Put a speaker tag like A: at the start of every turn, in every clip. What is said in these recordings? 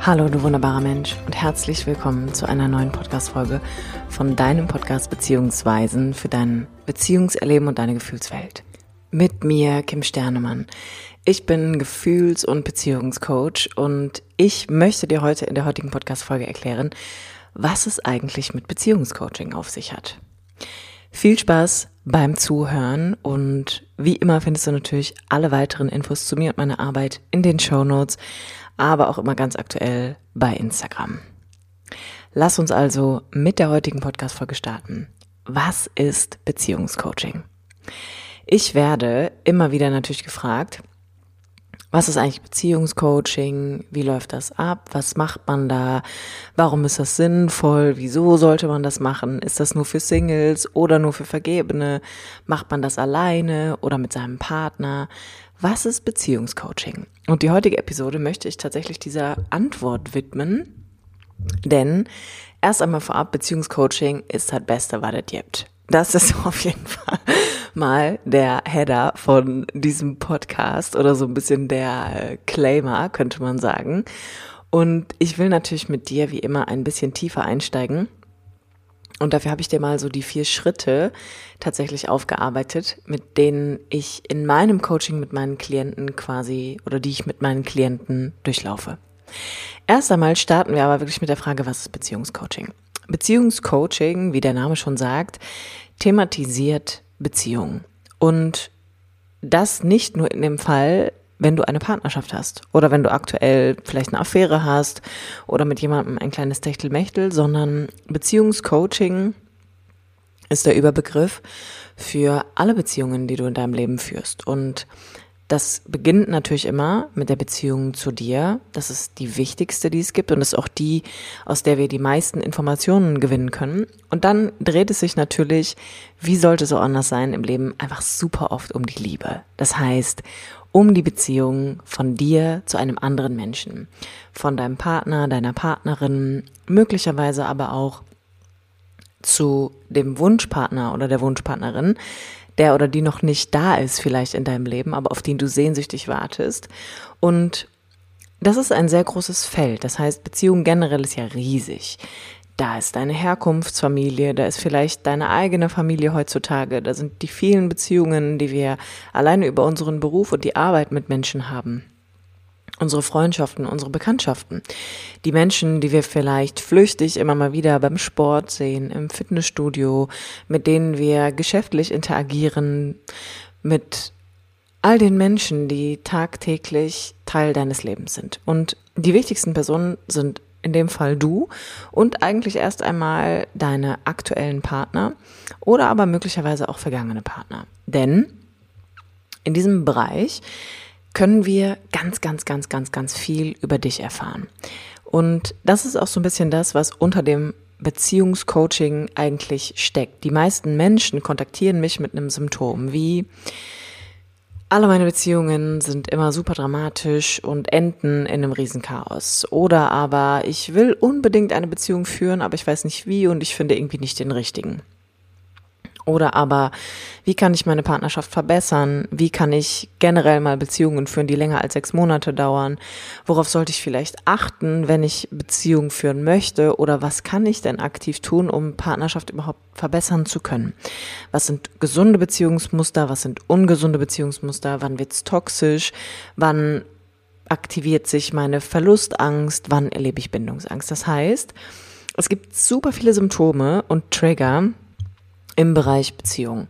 A: Hallo, du wunderbarer Mensch und herzlich willkommen zu einer neuen Podcast-Folge von deinem Podcast Beziehungsweisen für dein Beziehungserleben und deine Gefühlswelt. Mit mir, Kim Sternemann. Ich bin Gefühls- und Beziehungscoach und ich möchte dir heute in der heutigen Podcast-Folge erklären, was es eigentlich mit Beziehungscoaching auf sich hat. Viel Spaß beim Zuhören und wie immer findest du natürlich alle weiteren Infos zu mir und meiner Arbeit in den Show Notes aber auch immer ganz aktuell bei Instagram. Lass uns also mit der heutigen Podcast-Folge starten. Was ist Beziehungscoaching? Ich werde immer wieder natürlich gefragt, was ist eigentlich Beziehungscoaching? Wie läuft das ab? Was macht man da? Warum ist das sinnvoll? Wieso sollte man das machen? Ist das nur für Singles oder nur für Vergebene? Macht man das alleine oder mit seinem Partner? Was ist Beziehungscoaching? Und die heutige Episode möchte ich tatsächlich dieser Antwort widmen, denn erst einmal vorab, Beziehungscoaching ist halt Beste, was es gibt. Das ist auf jeden Fall mal der Header von diesem Podcast oder so ein bisschen der Claimer, könnte man sagen. Und ich will natürlich mit dir wie immer ein bisschen tiefer einsteigen und dafür habe ich dir mal so die vier Schritte tatsächlich aufgearbeitet, mit denen ich in meinem Coaching mit meinen Klienten quasi oder die ich mit meinen Klienten durchlaufe. Erst einmal starten wir aber wirklich mit der Frage, was ist Beziehungscoaching? Beziehungscoaching, wie der Name schon sagt, thematisiert Beziehungen. Und das nicht nur in dem Fall, wenn du eine Partnerschaft hast oder wenn du aktuell vielleicht eine Affäre hast oder mit jemandem ein kleines Techtelmechtel, sondern Beziehungscoaching ist der Überbegriff für alle Beziehungen, die du in deinem Leben führst. Und das beginnt natürlich immer mit der Beziehung zu dir. Das ist die wichtigste, die es gibt und ist auch die, aus der wir die meisten Informationen gewinnen können. Und dann dreht es sich natürlich, wie sollte es so anders sein, im Leben einfach super oft um die Liebe. Das heißt, um die Beziehung von dir zu einem anderen Menschen, von deinem Partner, deiner Partnerin, möglicherweise aber auch zu dem Wunschpartner oder der Wunschpartnerin, der oder die noch nicht da ist vielleicht in deinem Leben, aber auf den du sehnsüchtig wartest. Und das ist ein sehr großes Feld. Das heißt, Beziehung generell ist ja riesig. Da ist deine Herkunftsfamilie, da ist vielleicht deine eigene Familie heutzutage, da sind die vielen Beziehungen, die wir alleine über unseren Beruf und die Arbeit mit Menschen haben. Unsere Freundschaften, unsere Bekanntschaften. Die Menschen, die wir vielleicht flüchtig immer mal wieder beim Sport sehen, im Fitnessstudio, mit denen wir geschäftlich interagieren, mit all den Menschen, die tagtäglich Teil deines Lebens sind. Und die wichtigsten Personen sind in dem Fall du und eigentlich erst einmal deine aktuellen Partner oder aber möglicherweise auch vergangene Partner. Denn in diesem Bereich können wir ganz, ganz, ganz, ganz, ganz viel über dich erfahren. Und das ist auch so ein bisschen das, was unter dem Beziehungscoaching eigentlich steckt. Die meisten Menschen kontaktieren mich mit einem Symptom wie alle meine Beziehungen sind immer super dramatisch und enden in einem Riesenchaos. Oder aber ich will unbedingt eine Beziehung führen, aber ich weiß nicht wie und ich finde irgendwie nicht den richtigen. Oder aber, wie kann ich meine Partnerschaft verbessern? Wie kann ich generell mal Beziehungen führen, die länger als sechs Monate dauern? Worauf sollte ich vielleicht achten, wenn ich Beziehungen führen möchte? Oder was kann ich denn aktiv tun, um Partnerschaft überhaupt verbessern zu können? Was sind gesunde Beziehungsmuster? Was sind ungesunde Beziehungsmuster? Wann wird's toxisch? Wann aktiviert sich meine Verlustangst? Wann erlebe ich Bindungsangst? Das heißt, es gibt super viele Symptome und Trigger, im Bereich Beziehung.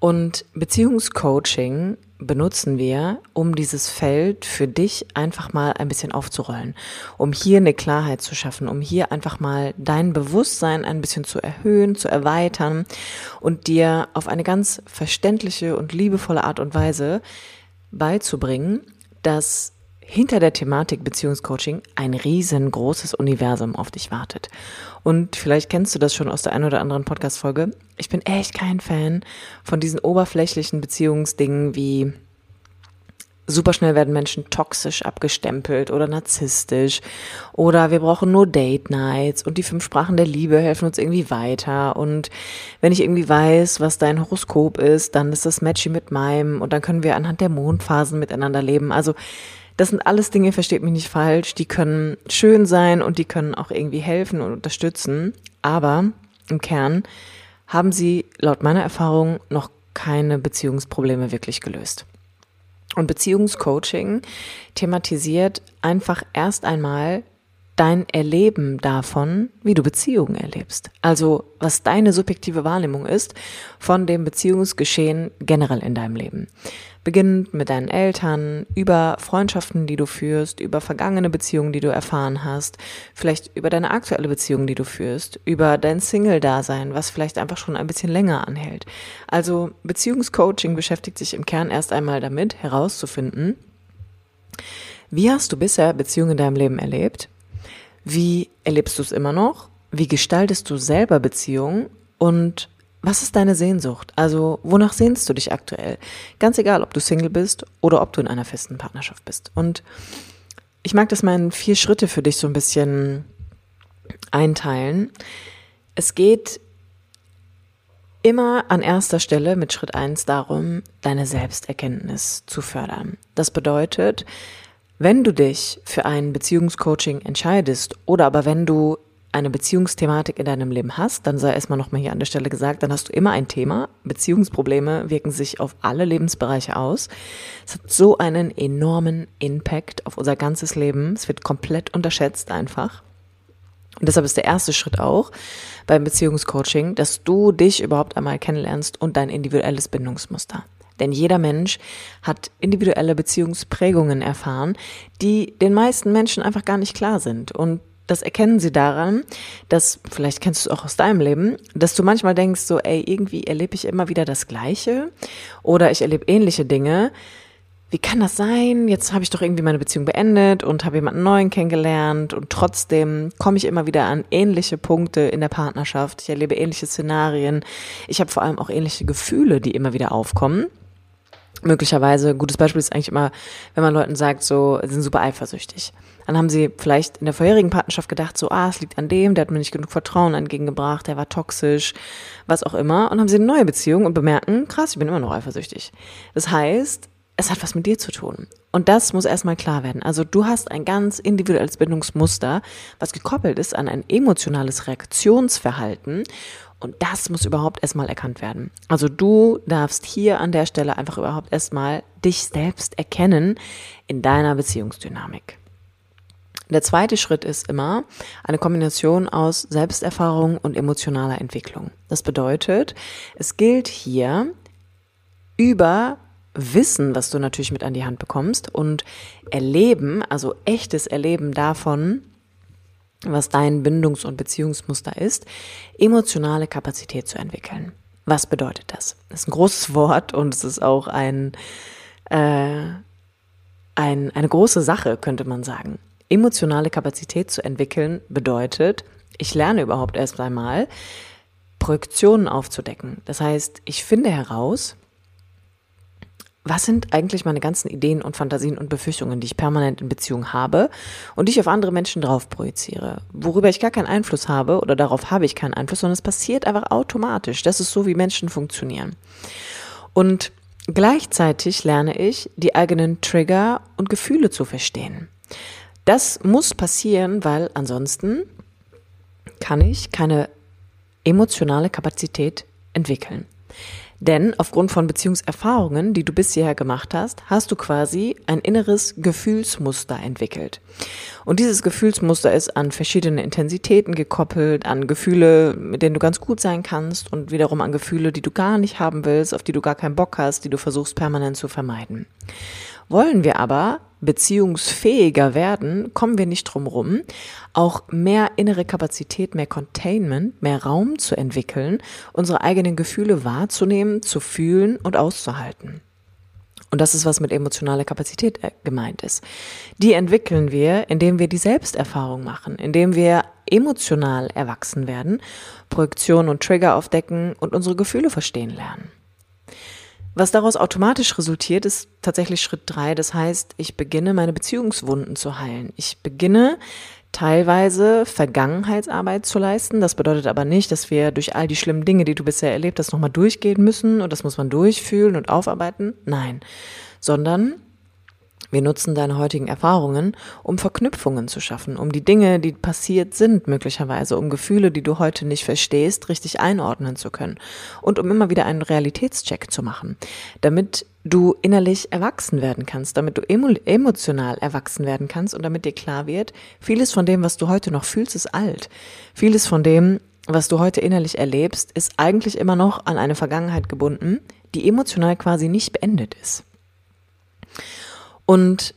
A: Und Beziehungscoaching benutzen wir, um dieses Feld für dich einfach mal ein bisschen aufzurollen, um hier eine Klarheit zu schaffen, um hier einfach mal dein Bewusstsein ein bisschen zu erhöhen, zu erweitern und dir auf eine ganz verständliche und liebevolle Art und Weise beizubringen, dass hinter der Thematik Beziehungscoaching ein riesengroßes Universum auf dich wartet. Und vielleicht kennst du das schon aus der einen oder anderen Podcast-Folge. Ich bin echt kein Fan von diesen oberflächlichen Beziehungsdingen wie super schnell werden Menschen toxisch abgestempelt oder narzisstisch oder wir brauchen nur Date Nights und die fünf Sprachen der Liebe helfen uns irgendwie weiter und wenn ich irgendwie weiß, was dein Horoskop ist, dann ist das matchy mit meinem und dann können wir anhand der Mondphasen miteinander leben. Also Das sind alles Dinge, versteht mich nicht falsch, die können schön sein und die können auch irgendwie helfen und unterstützen. Aber im Kern haben sie laut meiner Erfahrung noch keine Beziehungsprobleme wirklich gelöst. Und Beziehungscoaching thematisiert einfach erst einmal dein Erleben davon, wie du Beziehungen erlebst. Also was deine subjektive Wahrnehmung ist von dem Beziehungsgeschehen generell in deinem Leben. Beginnend mit deinen Eltern, über Freundschaften, die du führst, über vergangene Beziehungen, die du erfahren hast, vielleicht über deine aktuelle Beziehung, die du führst, über dein Single-Dasein, was vielleicht einfach schon ein bisschen länger anhält. Also Beziehungscoaching beschäftigt sich im Kern erst einmal damit, herauszufinden, wie hast du bisher Beziehungen in deinem Leben erlebt? Wie erlebst du es immer noch? Wie gestaltest du selber Beziehungen? Und was ist deine Sehnsucht? Also, wonach sehnst du dich aktuell? Ganz egal, ob du Single bist oder ob du in einer festen Partnerschaft bist. Und ich mag das mal in vier Schritte für dich so ein bisschen einteilen. Es geht immer an erster Stelle mit Schritt eins darum, deine Selbsterkenntnis zu fördern. Das bedeutet, wenn du dich für ein Beziehungscoaching entscheidest oder aber wenn du eine Beziehungsthematik in deinem Leben hast, dann sei erstmal nochmal hier an der Stelle gesagt, dann hast du immer ein Thema. Beziehungsprobleme wirken sich auf alle Lebensbereiche aus. Es hat so einen enormen Impact auf unser ganzes Leben. Es wird komplett unterschätzt einfach. Und deshalb ist der erste Schritt auch beim Beziehungscoaching, dass du dich überhaupt einmal kennenlernst und dein individuelles Bindungsmuster. Denn jeder Mensch hat individuelle Beziehungsprägungen erfahren, die den meisten Menschen einfach gar nicht klar sind. Und das erkennen sie daran, dass, vielleicht kennst du es auch aus deinem Leben, dass du manchmal denkst, so, ey, irgendwie erlebe ich immer wieder das Gleiche oder ich erlebe ähnliche Dinge. Wie kann das sein? Jetzt habe ich doch irgendwie meine Beziehung beendet und habe jemanden neuen kennengelernt und trotzdem komme ich immer wieder an ähnliche Punkte in der Partnerschaft. Ich erlebe ähnliche Szenarien. Ich habe vor allem auch ähnliche Gefühle, die immer wieder aufkommen möglicherweise, gutes Beispiel ist eigentlich immer, wenn man Leuten sagt, so, sind super eifersüchtig. Dann haben sie vielleicht in der vorherigen Partnerschaft gedacht, so, ah, es liegt an dem, der hat mir nicht genug Vertrauen entgegengebracht, der war toxisch, was auch immer. Und haben sie eine neue Beziehung und bemerken, krass, ich bin immer noch eifersüchtig. Das heißt, es hat was mit dir zu tun. Und das muss erstmal klar werden. Also du hast ein ganz individuelles Bindungsmuster, was gekoppelt ist an ein emotionales Reaktionsverhalten und das muss überhaupt erstmal erkannt werden. Also du darfst hier an der Stelle einfach überhaupt erstmal dich selbst erkennen in deiner Beziehungsdynamik. Der zweite Schritt ist immer eine Kombination aus Selbsterfahrung und emotionaler Entwicklung. Das bedeutet, es gilt hier über Wissen, was du natürlich mit an die Hand bekommst und Erleben, also echtes Erleben davon, was dein Bindungs- und Beziehungsmuster ist, emotionale Kapazität zu entwickeln. Was bedeutet das? Das ist ein großes Wort und es ist auch ein, äh, ein, eine große Sache, könnte man sagen. Emotionale Kapazität zu entwickeln bedeutet, ich lerne überhaupt erst einmal, Projektionen aufzudecken. Das heißt, ich finde heraus, was sind eigentlich meine ganzen Ideen und Fantasien und Befürchtungen, die ich permanent in Beziehung habe und die ich auf andere Menschen drauf projiziere, worüber ich gar keinen Einfluss habe oder darauf habe ich keinen Einfluss, sondern es passiert einfach automatisch. Das ist so, wie Menschen funktionieren. Und gleichzeitig lerne ich, die eigenen Trigger und Gefühle zu verstehen. Das muss passieren, weil ansonsten kann ich keine emotionale Kapazität entwickeln. Denn aufgrund von Beziehungserfahrungen, die du bisher gemacht hast, hast du quasi ein inneres Gefühlsmuster entwickelt. Und dieses Gefühlsmuster ist an verschiedene Intensitäten gekoppelt, an Gefühle, mit denen du ganz gut sein kannst und wiederum an Gefühle, die du gar nicht haben willst, auf die du gar keinen Bock hast, die du versuchst permanent zu vermeiden. Wollen wir aber beziehungsfähiger werden, kommen wir nicht drum rum, auch mehr innere Kapazität, mehr Containment, mehr Raum zu entwickeln, unsere eigenen Gefühle wahrzunehmen, zu fühlen und auszuhalten. Und das ist, was mit emotionaler Kapazität äh, gemeint ist. Die entwickeln wir, indem wir die Selbsterfahrung machen, indem wir emotional erwachsen werden, Projektion und Trigger aufdecken und unsere Gefühle verstehen lernen. Was daraus automatisch resultiert, ist tatsächlich Schritt drei. Das heißt, ich beginne meine Beziehungswunden zu heilen. Ich beginne teilweise Vergangenheitsarbeit zu leisten. Das bedeutet aber nicht, dass wir durch all die schlimmen Dinge, die du bisher erlebt hast, nochmal durchgehen müssen und das muss man durchfühlen und aufarbeiten. Nein, sondern Wir nutzen deine heutigen Erfahrungen, um Verknüpfungen zu schaffen, um die Dinge, die passiert sind, möglicherweise, um Gefühle, die du heute nicht verstehst, richtig einordnen zu können und um immer wieder einen Realitätscheck zu machen, damit du innerlich erwachsen werden kannst, damit du emotional erwachsen werden kannst und damit dir klar wird, vieles von dem, was du heute noch fühlst, ist alt. Vieles von dem, was du heute innerlich erlebst, ist eigentlich immer noch an eine Vergangenheit gebunden, die emotional quasi nicht beendet ist. Und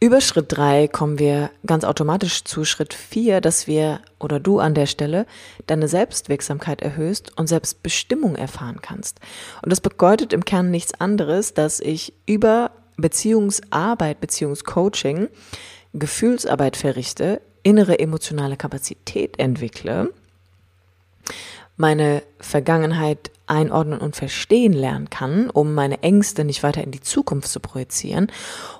A: über Schritt drei kommen wir ganz automatisch zu Schritt vier, dass wir oder du an der Stelle deine Selbstwirksamkeit erhöhst und Selbstbestimmung erfahren kannst. Und das bedeutet im Kern nichts anderes, dass ich über Beziehungsarbeit, Beziehungscoaching Gefühlsarbeit verrichte, innere emotionale Kapazität entwickle, meine Vergangenheit einordnen und verstehen lernen kann, um meine Ängste nicht weiter in die Zukunft zu projizieren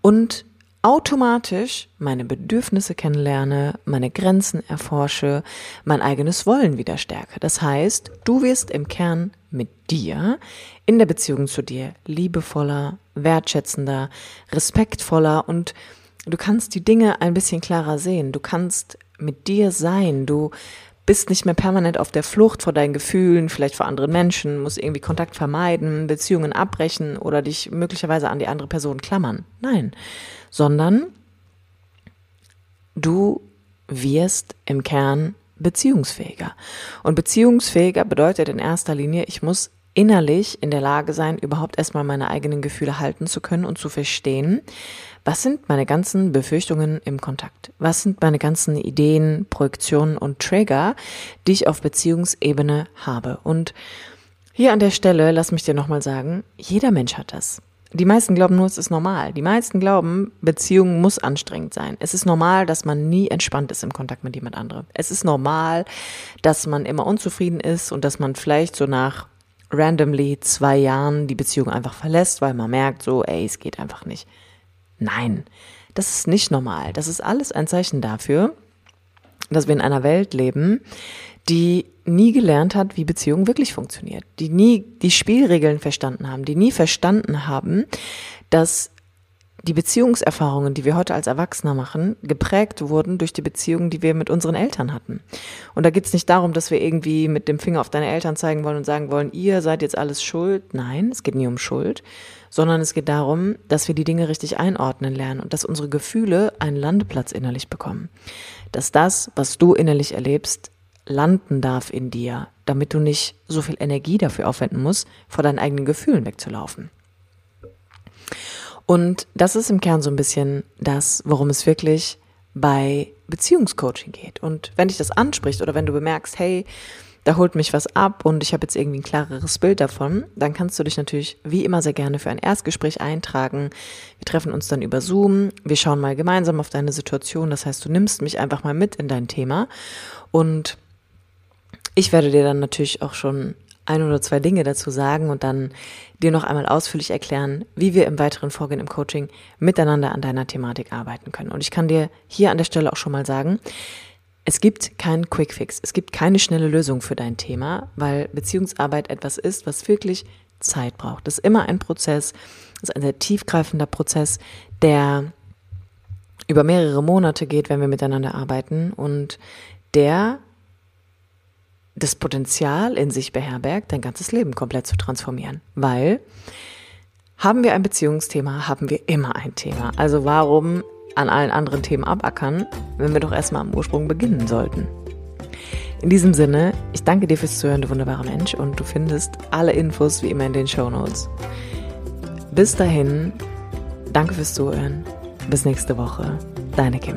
A: und automatisch meine Bedürfnisse kennenlerne, meine Grenzen erforsche, mein eigenes Wollen wieder stärke. Das heißt, du wirst im Kern mit dir in der Beziehung zu dir liebevoller, wertschätzender, respektvoller und du kannst die Dinge ein bisschen klarer sehen. Du kannst mit dir sein. Du bist nicht mehr permanent auf der Flucht vor deinen Gefühlen, vielleicht vor anderen Menschen, musst irgendwie Kontakt vermeiden, Beziehungen abbrechen oder dich möglicherweise an die andere Person klammern. Nein, sondern du wirst im Kern beziehungsfähiger. Und beziehungsfähiger bedeutet in erster Linie, ich muss innerlich in der Lage sein, überhaupt erstmal meine eigenen Gefühle halten zu können und zu verstehen, was sind meine ganzen Befürchtungen im Kontakt? Was sind meine ganzen Ideen, Projektionen und Trigger, die ich auf Beziehungsebene habe? Und hier an der Stelle, lass mich dir nochmal sagen, jeder Mensch hat das. Die meisten glauben nur, es ist normal. Die meisten glauben, Beziehung muss anstrengend sein. Es ist normal, dass man nie entspannt ist im Kontakt mit jemand anderem. Es ist normal, dass man immer unzufrieden ist und dass man vielleicht so nach randomly zwei Jahren die Beziehung einfach verlässt, weil man merkt so, ey, es geht einfach nicht. Nein, das ist nicht normal. Das ist alles ein Zeichen dafür, dass wir in einer Welt leben, die nie gelernt hat, wie Beziehung wirklich funktioniert, die nie die Spielregeln verstanden haben, die nie verstanden haben, dass die Beziehungserfahrungen, die wir heute als Erwachsener machen, geprägt wurden durch die Beziehungen, die wir mit unseren Eltern hatten. Und da geht es nicht darum, dass wir irgendwie mit dem Finger auf deine Eltern zeigen wollen und sagen wollen, ihr seid jetzt alles schuld. Nein, es geht nie um Schuld, sondern es geht darum, dass wir die Dinge richtig einordnen lernen und dass unsere Gefühle einen Landeplatz innerlich bekommen. Dass das, was du innerlich erlebst, landen darf in dir, damit du nicht so viel Energie dafür aufwenden musst, vor deinen eigenen Gefühlen wegzulaufen. Und das ist im Kern so ein bisschen das, worum es wirklich bei Beziehungscoaching geht. Und wenn dich das anspricht oder wenn du bemerkst, hey, da holt mich was ab und ich habe jetzt irgendwie ein klareres Bild davon, dann kannst du dich natürlich wie immer sehr gerne für ein Erstgespräch eintragen. Wir treffen uns dann über Zoom, wir schauen mal gemeinsam auf deine Situation, das heißt, du nimmst mich einfach mal mit in dein Thema und ich werde dir dann natürlich auch schon ein oder zwei Dinge dazu sagen und dann dir noch einmal ausführlich erklären, wie wir im weiteren Vorgehen im Coaching miteinander an deiner Thematik arbeiten können. Und ich kann dir hier an der Stelle auch schon mal sagen, es gibt keinen Quickfix, es gibt keine schnelle Lösung für dein Thema, weil Beziehungsarbeit etwas ist, was wirklich Zeit braucht. Das ist immer ein Prozess, das ist ein sehr tiefgreifender Prozess, der über mehrere Monate geht, wenn wir miteinander arbeiten und der das Potenzial in sich beherbergt, dein ganzes Leben komplett zu transformieren. Weil haben wir ein Beziehungsthema, haben wir immer ein Thema. Also warum an allen anderen Themen abackern, wenn wir doch erstmal am Ursprung beginnen sollten? In diesem Sinne, ich danke dir fürs Zuhören, du wunderbarer Mensch, und du findest alle Infos wie immer in den Show Notes. Bis dahin, danke fürs Zuhören. Bis nächste Woche. Deine Kim.